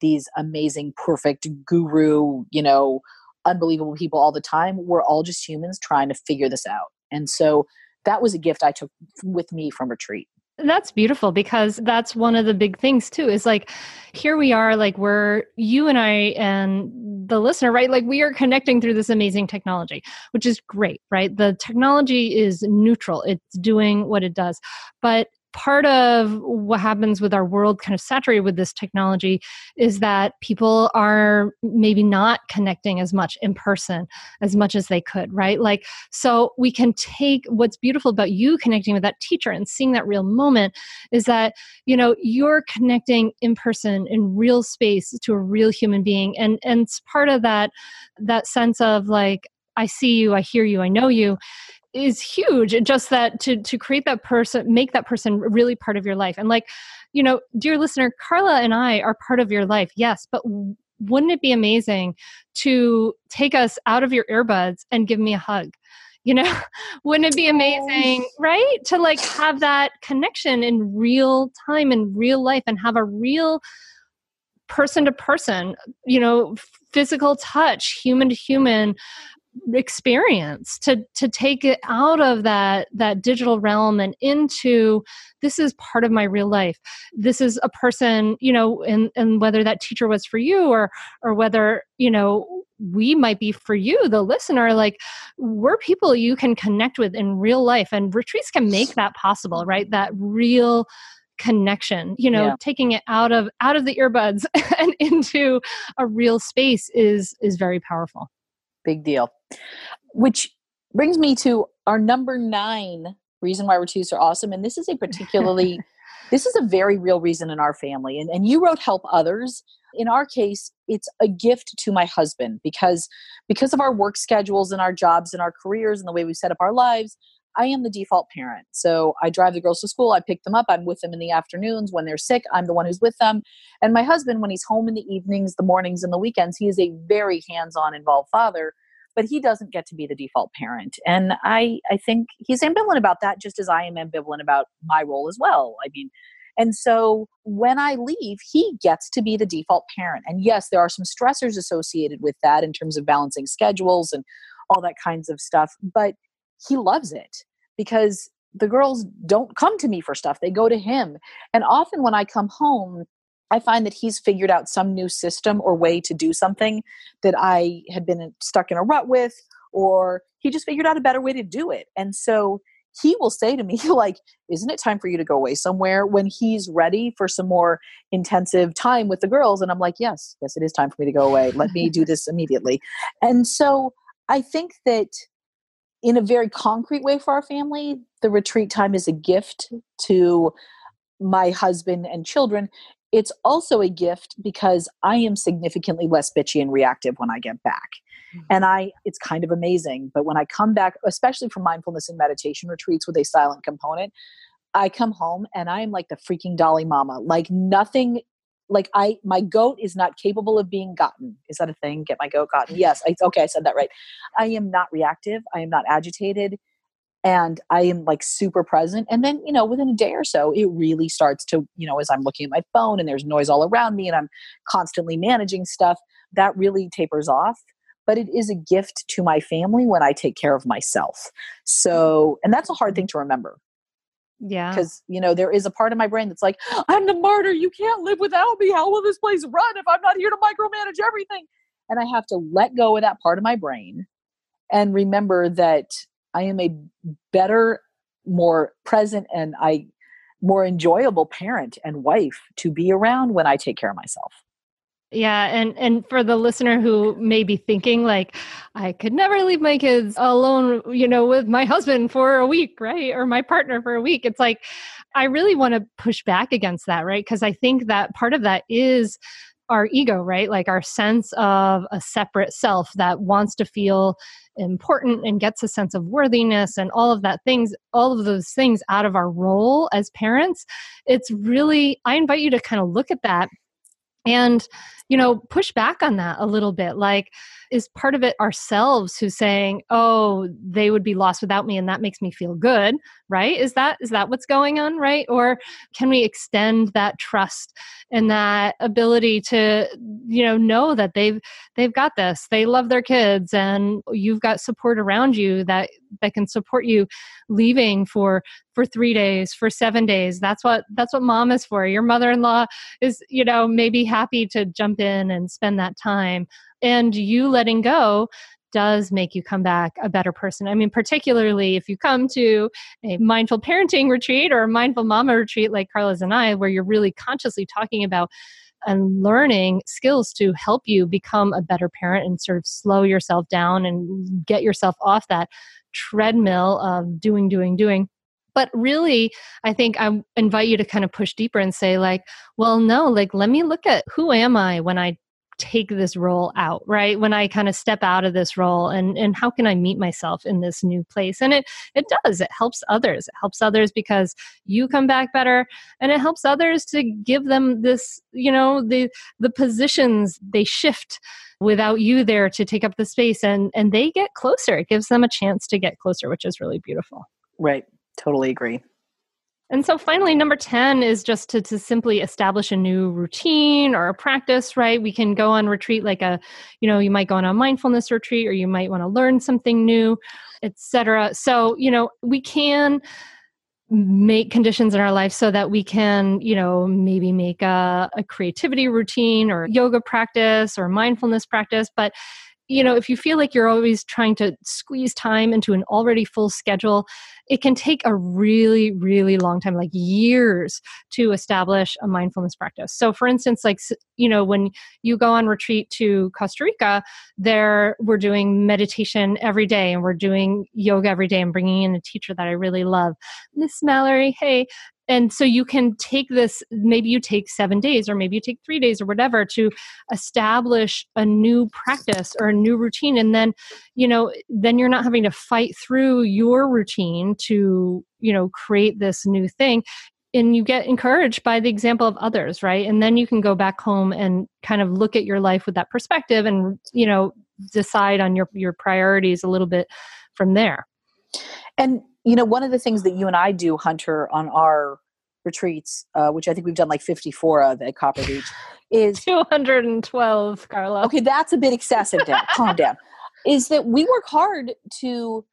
these amazing, perfect guru, you know, unbelievable people all the time. We're all just humans trying to figure this out. And so that was a gift I took with me from retreat. That's beautiful because that's one of the big things too is like here we are like we're you and I and the listener right like we are connecting through this amazing technology which is great right the technology is neutral it's doing what it does but part of what happens with our world kind of saturated with this technology is that people are maybe not connecting as much in person as much as they could right? Like so we can take what's beautiful about you connecting with that teacher and seeing that real moment is that you know you're connecting in person in real space to a real human being. And and it's part of that that sense of like I see you, I hear you, I know you is huge just that to to create that person make that person really part of your life. And like you know dear listener carla and i are part of your life yes but wouldn't it be amazing to take us out of your earbuds and give me a hug? You know [LAUGHS] wouldn't it be amazing right? To like have that connection in real time in real life and have a real person to person you know physical touch human to human experience to to take it out of that that digital realm and into this is part of my real life this is a person you know and and whether that teacher was for you or or whether you know we might be for you the listener like we're people you can connect with in real life and retreats can make that possible right that real connection you know yeah. taking it out of out of the earbuds [LAUGHS] and into a real space is is very powerful Big deal. Which brings me to our number nine reason why are awesome. And this is a [LAUGHS] particularly, this is a very real reason in our family. And, and you wrote help others. In our case, it's a gift to my husband because because of our work schedules and our jobs and our careers and the way we set up our lives, I am the default parent. So I drive the girls to school, I pick them up, I'm with them in the afternoons. When they're sick, I'm the one who's with them. And my husband, when he's home in the evenings, the mornings, and the weekends, he is a very hands on, involved father. But he doesn't get to be the default parent. And I, I think he's ambivalent about that, just as I am ambivalent about my role as well. I mean, and so when I leave, he gets to be the default parent. And yes, there are some stressors associated with that in terms of balancing schedules and all that kinds of stuff. But he loves it because the girls don't come to me for stuff they go to him and often when i come home i find that he's figured out some new system or way to do something that i had been stuck in a rut with or he just figured out a better way to do it. And so he will say to me [LAUGHS] like isn't it time for you to go away somewhere? when he's ready for some more intensive time with the girls and i'm like yes yes it is time for me to go away. Let me do [LAUGHS] this immediately. And so i think that in a very concrete way for our family, the retreat time is a gift to my husband and children. It's also a gift because I am significantly less bitchy and reactive when I get back. Mm-hmm. And I it's kind of amazing, but when I come back, especially from mindfulness and meditation retreats with a silent component, I come home and I'm like the freaking dolly Mama. Like nothing like I my goat is not capable of being gotten. Is that a thing? Get my goat gotten? Yes. I, okay, I said that right. I am not reactive. I am not agitated, and I am like super present. And then you know, within a day or so, it really starts to you know, as I'm looking at my phone and there's noise all around me, and I'm constantly managing stuff, that really tapers off. But it is a gift to my family when I take care of myself. So, and that's a hard thing to remember yeah. Because, you know, there is a part of my brain that's like, I'm the martyr. You can't live without me. How will this place run if I'm not here to micromanage everything? And I have to let go of that part of my brain and remember that I am a better, more present, and I more enjoyable parent and wife to be around when I take care of myself. Yeah, and and for the listener who may be thinking like I could never leave my kids alone, you know, with my husband for a week, right? Or my partner for a week. It's like I really want to push back against that, right? Because I think that part of that is our ego, right? Like our sense of a separate self that wants to feel important and gets a sense of worthiness and all of that things, all of those things out of our role as parents. It's really, I invite you to kind of look at that and you know push back on that a little bit like is part of it ourselves who's saying oh they would be lost without me and that makes me feel good right? Is that is that what's going on right? Or can we extend that trust and that ability to you know know that they've they've got this they love their kids and you've got support around you that that can support you leaving for for 3 days for 7 days? That's what that's what mom is for. Your mother-in-law is you know maybe happy to jump in and spend that time and you letting go does make you come back a better person. I mean, particularly if you come to a mindful parenting retreat or a mindful mama retreat like Carla's and I, where you're really consciously talking about and learning skills to help you become a better parent and sort of slow yourself down and get yourself off that treadmill of doing, doing, doing. But really, I think I invite you to kind of push deeper and say, like, well, no, like, let me look at who am I when I take this role out right? When i kind of step out of this role and and how can i meet myself in this new place? And it it does. It helps others. It helps others because you come back better and it helps others to give them this you know the the positions they shift without you there to take up the space and and they get closer. It gives them a chance to get closer which is really beautiful. Right totally agree and so finally, number 10 is just to, to simply establish a new routine or a practice, right? We can go on retreat like a, you know, you might go on a mindfulness retreat or you might want to learn something new, etc. So, you know, we can make conditions in our life so that we can, you know, maybe make a, a creativity routine or yoga practice or mindfulness practice. But you know, if you feel like you're always trying to squeeze time into an already full schedule, it can take a really, really long time, like years, to establish a mindfulness practice. So, for instance, like, you know, when you go on retreat to Costa Rica, there we're doing meditation every day and we're doing yoga every day and bringing in a teacher that I really love. Miss Mallory, hey, and so you can take this maybe you take seven days or maybe you take three days or whatever to establish a new practice or a new routine. And then you know then you're not having to fight through your routine to you know create this new thing. And you get encouraged by the example of others right? And then you can go back home and kind of look at your life with that perspective and you know decide on your your priorities a little bit from there. And you know, one of the things that you and I do, Hunter, on our retreats, uh, which I think we've done like 54 of at Copper Beech, is 212, Carla. Okay, that's a bit excessive. Down. [LAUGHS] Calm down. Is that we work hard to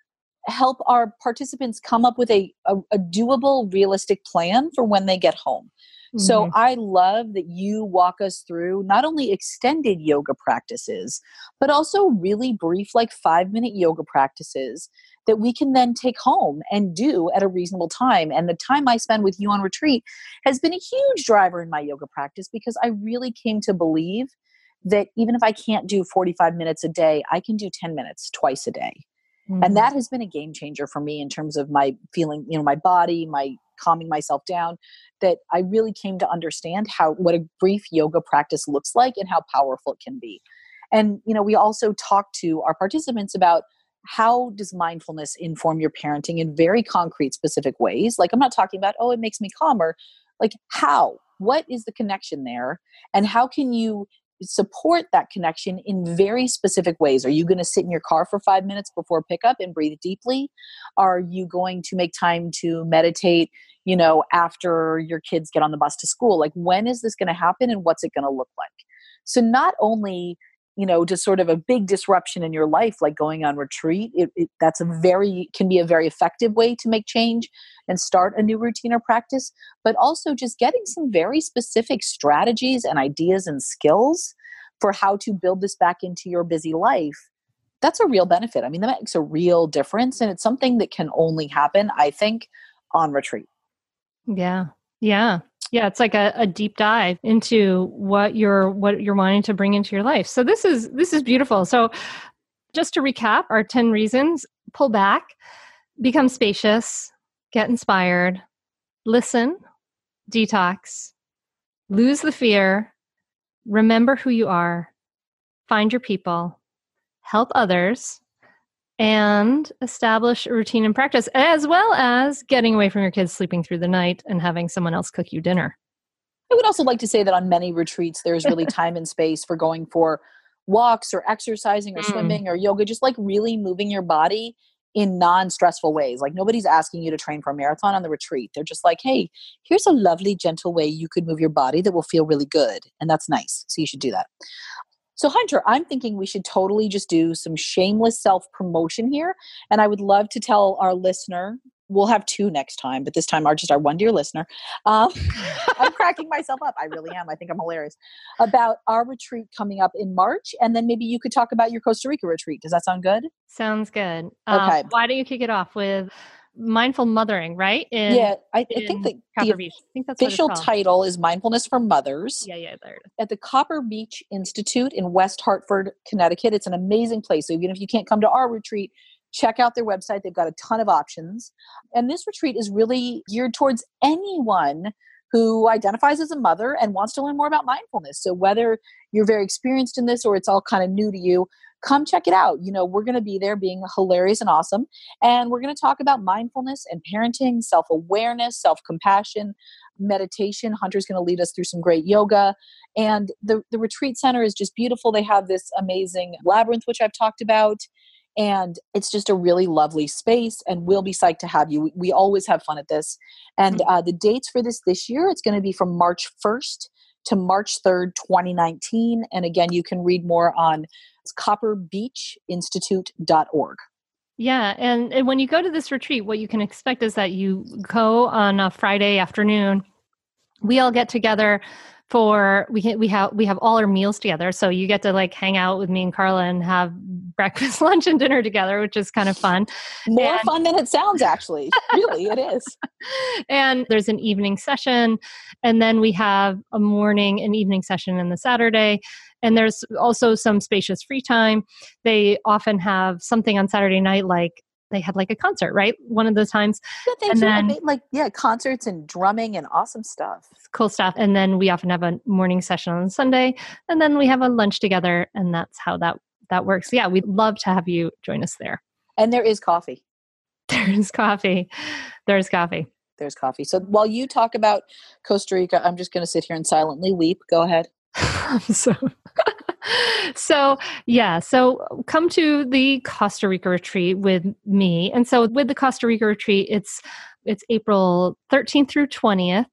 help our participants come up with a, a, a doable, realistic plan for when they get home. Mm-hmm. So I love that you walk us through not only extended yoga practices, but also really brief, like five minute yoga practices that we can then take home and do at a reasonable time. And the time I spend with you on retreat has been a huge driver in my yoga practice because I really came to believe that even if I can't do 45 minutes a day, I can do 10 minutes twice a day. Mm-hmm. And that has been a game changer for me in terms of my feeling, you know, my body, my calming myself down that I really came to understand how what a brief yoga practice looks like and how powerful it can be. And you know, we also talk to our participants about how does mindfulness inform your parenting in very concrete specific ways? Like I'm not talking about oh it makes me calmer, like how? What is the connection there? And how can you support that connection in very specific ways. Are you going to sit in your car for five minutes before pickup and breathe deeply? Are you going to make time to meditate, you know, after your kids get on the bus to school? Like, when is this going to happen and what's it going to look like? So, not only you know just sort of a big disruption in your life like going on retreat it, it, that's a very can be a very effective way to make change and start a new routine or practice but also just getting some very specific strategies and ideas and skills for how to build this back into your busy life that's a real benefit. I mean that makes a real difference and it's something that can only happen i think on retreat. Yeah. Yeah. Yeah, it's like a, a deep dive into what you're what you're wanting to bring into your life. So this is this is beautiful. So just to recap our 10 reasons, pull back, become spacious, get inspired, listen, detox, lose the fear, remember who you are, find your people, help others, and establish a routine and practice, as well as getting away from your kids sleeping through the night and having someone else cook you dinner. I would also like to say that on many retreats, there's really [LAUGHS] time and space for going for walks or exercising or mm. swimming or yoga, just like really moving your body in non-stressful ways. Like nobody's asking you to train for a marathon on the retreat. They're just like, "Hey, here's a lovely gentle way you could move your body that will feel really good." And that's nice. So you should do that. So, Hunter, I'm thinking we should totally just do some shameless self promotion here. And I would love to tell our listener, we'll have two next time, but this time our just our one dear listener. Um, [LAUGHS] I'm cracking myself up. I really am. I think I'm hilarious about our retreat coming up in March. And then maybe you could talk about your Costa Rica retreat. Does that sound good? Sounds good. Um, okay. why don't you kick it off with mindful mothering, right? In, yeah, I, I think the, the I think that's official title is Mindfulness for Mothers. Yeah, yeah, there. it is. At the Copper Beech Institute in West Hartford, Connecticut. It's an amazing place. So even if you can't come to our retreat, check out their website. They've got a ton of options. And this retreat is really geared towards anyone who identifies as a mother and wants to learn more about mindfulness. So whether you're very experienced in this or it's all kind of new to you, come check it out. You know, we're going to be there being hilarious and awesome. And we're going to talk about mindfulness and parenting, self awareness, self compassion, meditation. Hunter's going to lead us through some great yoga. And the, the retreat center is just beautiful. They have this amazing labyrinth, which I've talked about. And it's just a really lovely space, and we'll be psyched to have you. We, we always have fun at this. And mm-hmm. uh, the dates for this this year, it's going to be from March 1st to March 3rd, 2019. And again, you can read more on copperbeechinstitute.org. Yeah, and, and when you go to this retreat, what you can expect is that you go on a Friday afternoon. We all get together for we can, we have we have all our meals together. So you get to like hang out with me and carla and have [LAUGHS] breakfast lunch and dinner together which is kind of fun. More and, fun than it sounds actually. Really it is. [LAUGHS] And there's an evening session and then we have a morning and evening session in the saturday. And there's also some spacious free time. They often have something on saturday night like they had like a concert, right? One of those times. Yeah, and then, like yeah, concerts and drumming and awesome stuff. Cool stuff. And then we often have a morning session on Sunday, and then we have a lunch together, and that's how that that works. Yeah, we'd love to have you join us there. And there is coffee. [LAUGHS] There is coffee. There's coffee. There's coffee. So while you talk about Costa Rica, I'm just going to sit here and silently weep. Go ahead. [LAUGHS] so so yeah so come to the costa rica retreat with me. And so with the costa rica retreat it's it's april 13th through 20th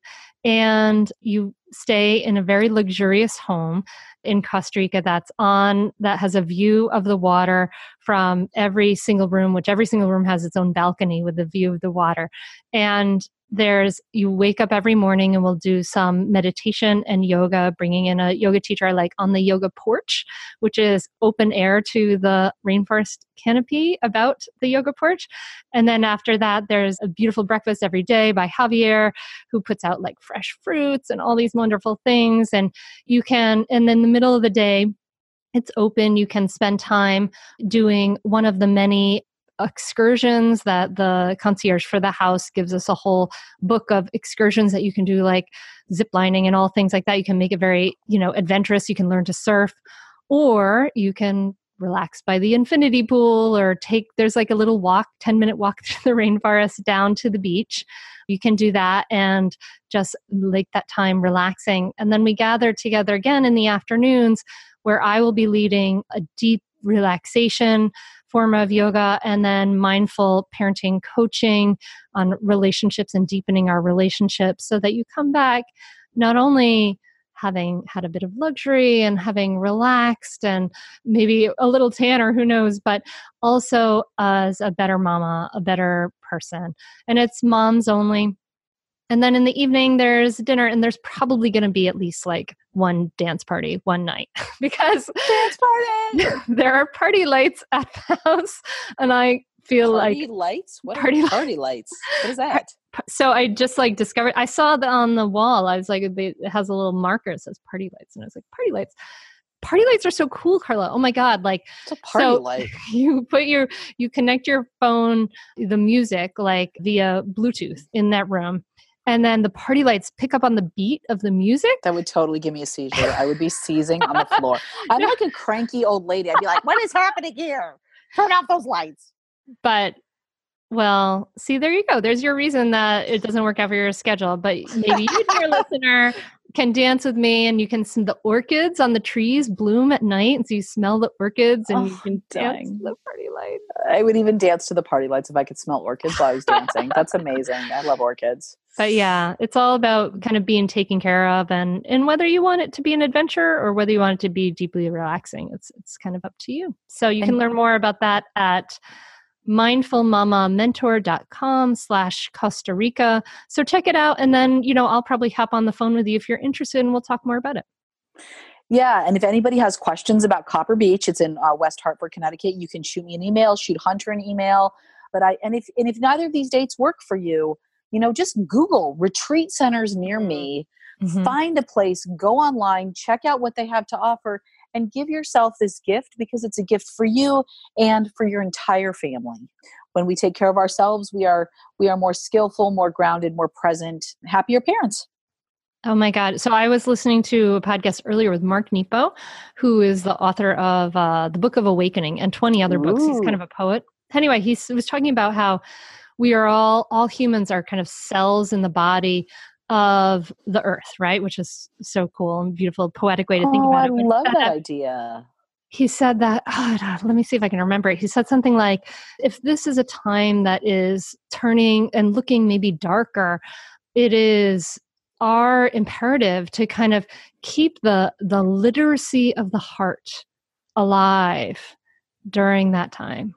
and you stay in a very luxurious home in Costa Rica that's on that has a view of the water from every single room which every single room has its own balcony with a view of the water. And there's you wake up every morning and we'll do some meditation and yoga bringing in a yoga teacher like on the yoga porch which is open air to the rainforest canopy about the yoga porch and then after that there's a beautiful breakfast every day by javier who puts out like fresh fruits and all these wonderful things and you can and then the middle of the day it's open. You can spend time doing one of the many excursions that the concierge for the house gives us a whole book of excursions that you can do like zip lining and all things like that. You can make it very you know adventurous. You can learn to surf or you can relax by the infinity pool or take there's like a little walk 10 minute walk [LAUGHS] through the rainforest down to the beach. You can do that and just take that time relaxing. And then we gather together again in the afternoons where i will be leading a deep relaxation form of yoga and then mindful parenting coaching on relationships and deepening our relationships so that you come back not only having had a bit of luxury and having relaxed and maybe a little tanner, who knows, but also as a better mama, a better person. And it's moms only. And then in the evening, there's dinner, and there's probably going to be at least like one dance party one night [LAUGHS] because dance party. [LAUGHS] there are party lights at the house, and I feel like party like lights. What party, party lights? What is that? so I just like discovered. I saw that on the wall. I was like, it has a little marker. It says party lights, and I was like, party lights. Party lights are so cool, Carla. Oh my god! Like, it's a party so [LAUGHS] light. You put your you connect your phone, the music like via Bluetooth in that room, and then the party lights pick up on the beat of the music. That would totally give me a seizure. I would be seizing on the floor. [LAUGHS] I'm like a cranky old lady. I'd be like, "What is happening here? Turn off those lights." But well, see, there you go. There's your reason that it doesn't work out for your schedule. But maybe you, dear [LAUGHS] listener, can dance with me and you can see the orchids on the trees bloom at night. And so you smell the orchids and Oh, you can dang. dance to the party lights. I would even dance to the party lights if I could smell orchids while I was dancing. That's amazing. I love orchids. But yeah, it's all about kind of being taken care of and and whether you want it to be an adventure or whether you want it to be deeply relaxing. It's it's kind of up to you. So you can learn more about that at mindfulmamamentor.com slash Costa Rica. So check it out and then, you know, I'll probably hop on the phone with you if you're interested and we'll talk more about it. Yeah, and if anybody has questions about Copper Beech, it's in uh, West Hartford, Connecticut. You can shoot me an email, shoot Hunter an email. But I and if and if neither of these dates work for you, you know, just Google retreat centers near me, Mhm. find a place, go online, check out what they have to offer, and give yourself this gift because it's a gift for you and for your entire family. When we take care of ourselves, we are we are more skillful, more grounded, more present, happier parents. Oh my God. So I was listening to a podcast earlier with Mark Nepo, who is the author of uh, The Book of Awakening and 20 other books. He's kind of a poet. Anyway, he was talking about how we are all, all humans are kind of cells in the body of the earth, right? Which is so cool and beautiful, poetic way to think oh, about I it. He love that idea. he said that oh, God, let me see if i can remember it he said something like if this is a time that is turning and looking maybe darker it is our imperative to kind of keep the the literacy of the heart alive during that time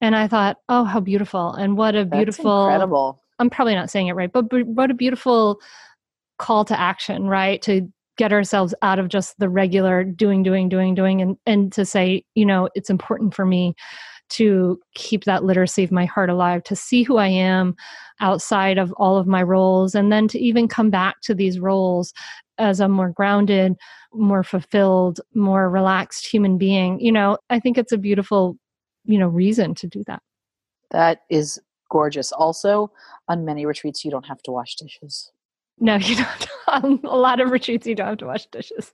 and i thought oh how beautiful and what a That's beautiful incredible. I'm probably not saying it right, but, but what a beautiful call to action, right? To get ourselves out of just the regular doing, doing, doing, doing, and and to say, you know, it's important for me to keep that literacy of my heart alive, to see who I am outside of all of my roles, and then to even come back to these roles as a more grounded, more fulfilled, more relaxed human being. You know, I think it's a beautiful, you know, reason to do that. That is gorgeous. Also, on many retreats, you don't have to wash dishes. No, [LAUGHS] you don't. On a lot of retreats, you don't have to wash dishes.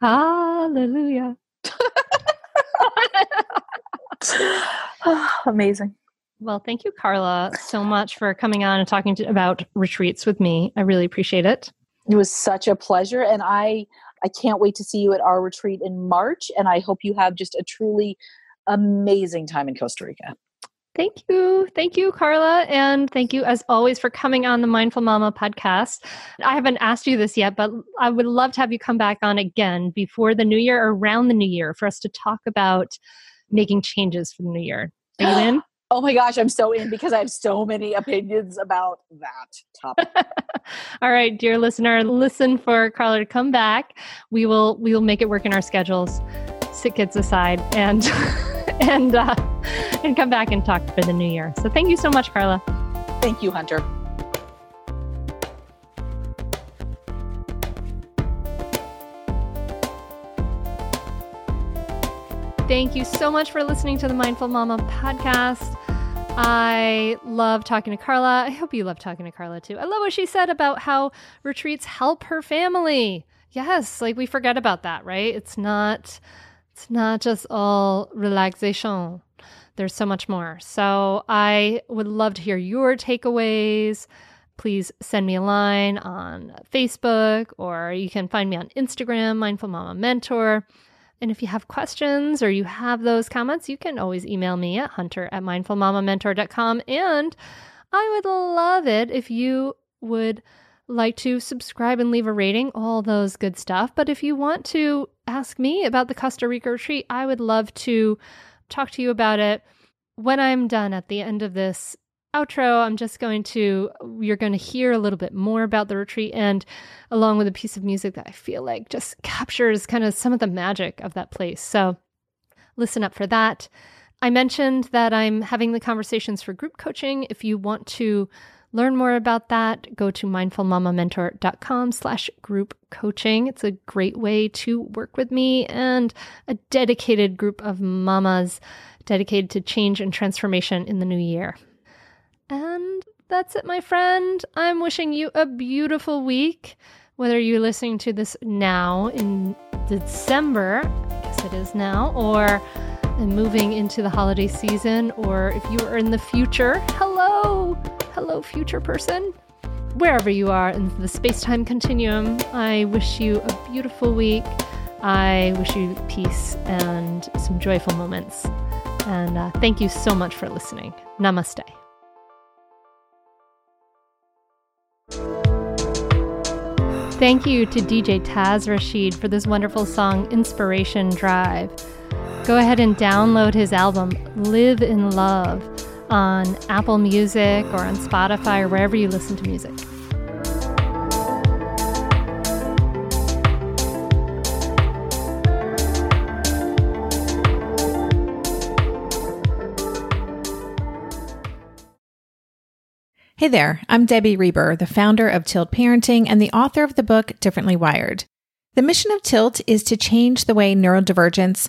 Hallelujah. [LAUGHS] Amazing. Well, thank you, Carla, so much for coming on and talking to, about retreats with me. I really appreciate it. It was such a pleasure, and I I can't wait to see you at our retreat in March. And I hope you have just a truly amazing time in Costa Rica. Thank you. Thank you, Carla. And thank you, as always, for coming on the Mindful Mama podcast. I haven't asked you this yet, but I would love to have you come back on again before the new year or around the new year for us to talk about making changes for the new year. Are you in? [GASPS] Oh my gosh, I'm so in because I have so many opinions about that topic. [LAUGHS] All right, dear listener, listen for Carla to come back. We will we will make it work in our schedules. Sit kids aside and [LAUGHS] and uh, and come back and talk for the new year. So thank you so much, Carla. Thank you, Hunter. Thank you so much for listening to the Mindful Mama podcast. I love talking to Carla. I hope you love talking to Carla too. I love what she said about how retreats help her family. Yes, like we forget about that, right? It's not it's not just all relaxation. There's so much more. So I would love to hear your takeaways. Please send me a line on Facebook or you can find me on Instagram, Mindful Mama Mentor. And if you have questions or you have those comments, you can always email me at hunter at mindfulmamamentor.com. And I would love it if you would like to subscribe and leave a rating, all those good stuff. But if you want to ask me about the Costa Rica retreat, I would love to talk to you about it when I'm done at the end of this outro. I'm just going to, you're going to hear a little bit more about the retreat and along with a piece of music that I feel like just captures kind of some of the magic of that place. So listen up for that. I mentioned that I'm having the conversations for group coaching. If you want to learn more about that, go to mindfulmamamentor.com slash group coaching. It's a great way to work with me and a dedicated group of mamas dedicated to change and transformation in the new year. And that's it, my friend. I'm wishing you a beautiful week. Whether you're listening to this now in December, I guess it is now, or moving into the holiday season, or if you are in the future, hello, hello, future person. Wherever you are in the space time continuum, I wish you a beautiful week. I wish you peace and some joyful moments. And uh, thank you so much for listening. Namaste. Thank you to DJ Taz Rashid for this wonderful song, Inspiration Drive. Go ahead and download his album, Live in Love, on Apple Music or on Spotify or wherever you listen to music. Hey there, I'm Debbie Reber, the founder of Tilt Parenting and the author of the book Differently Wired. The mission of Tilt is to change the way neurodivergence,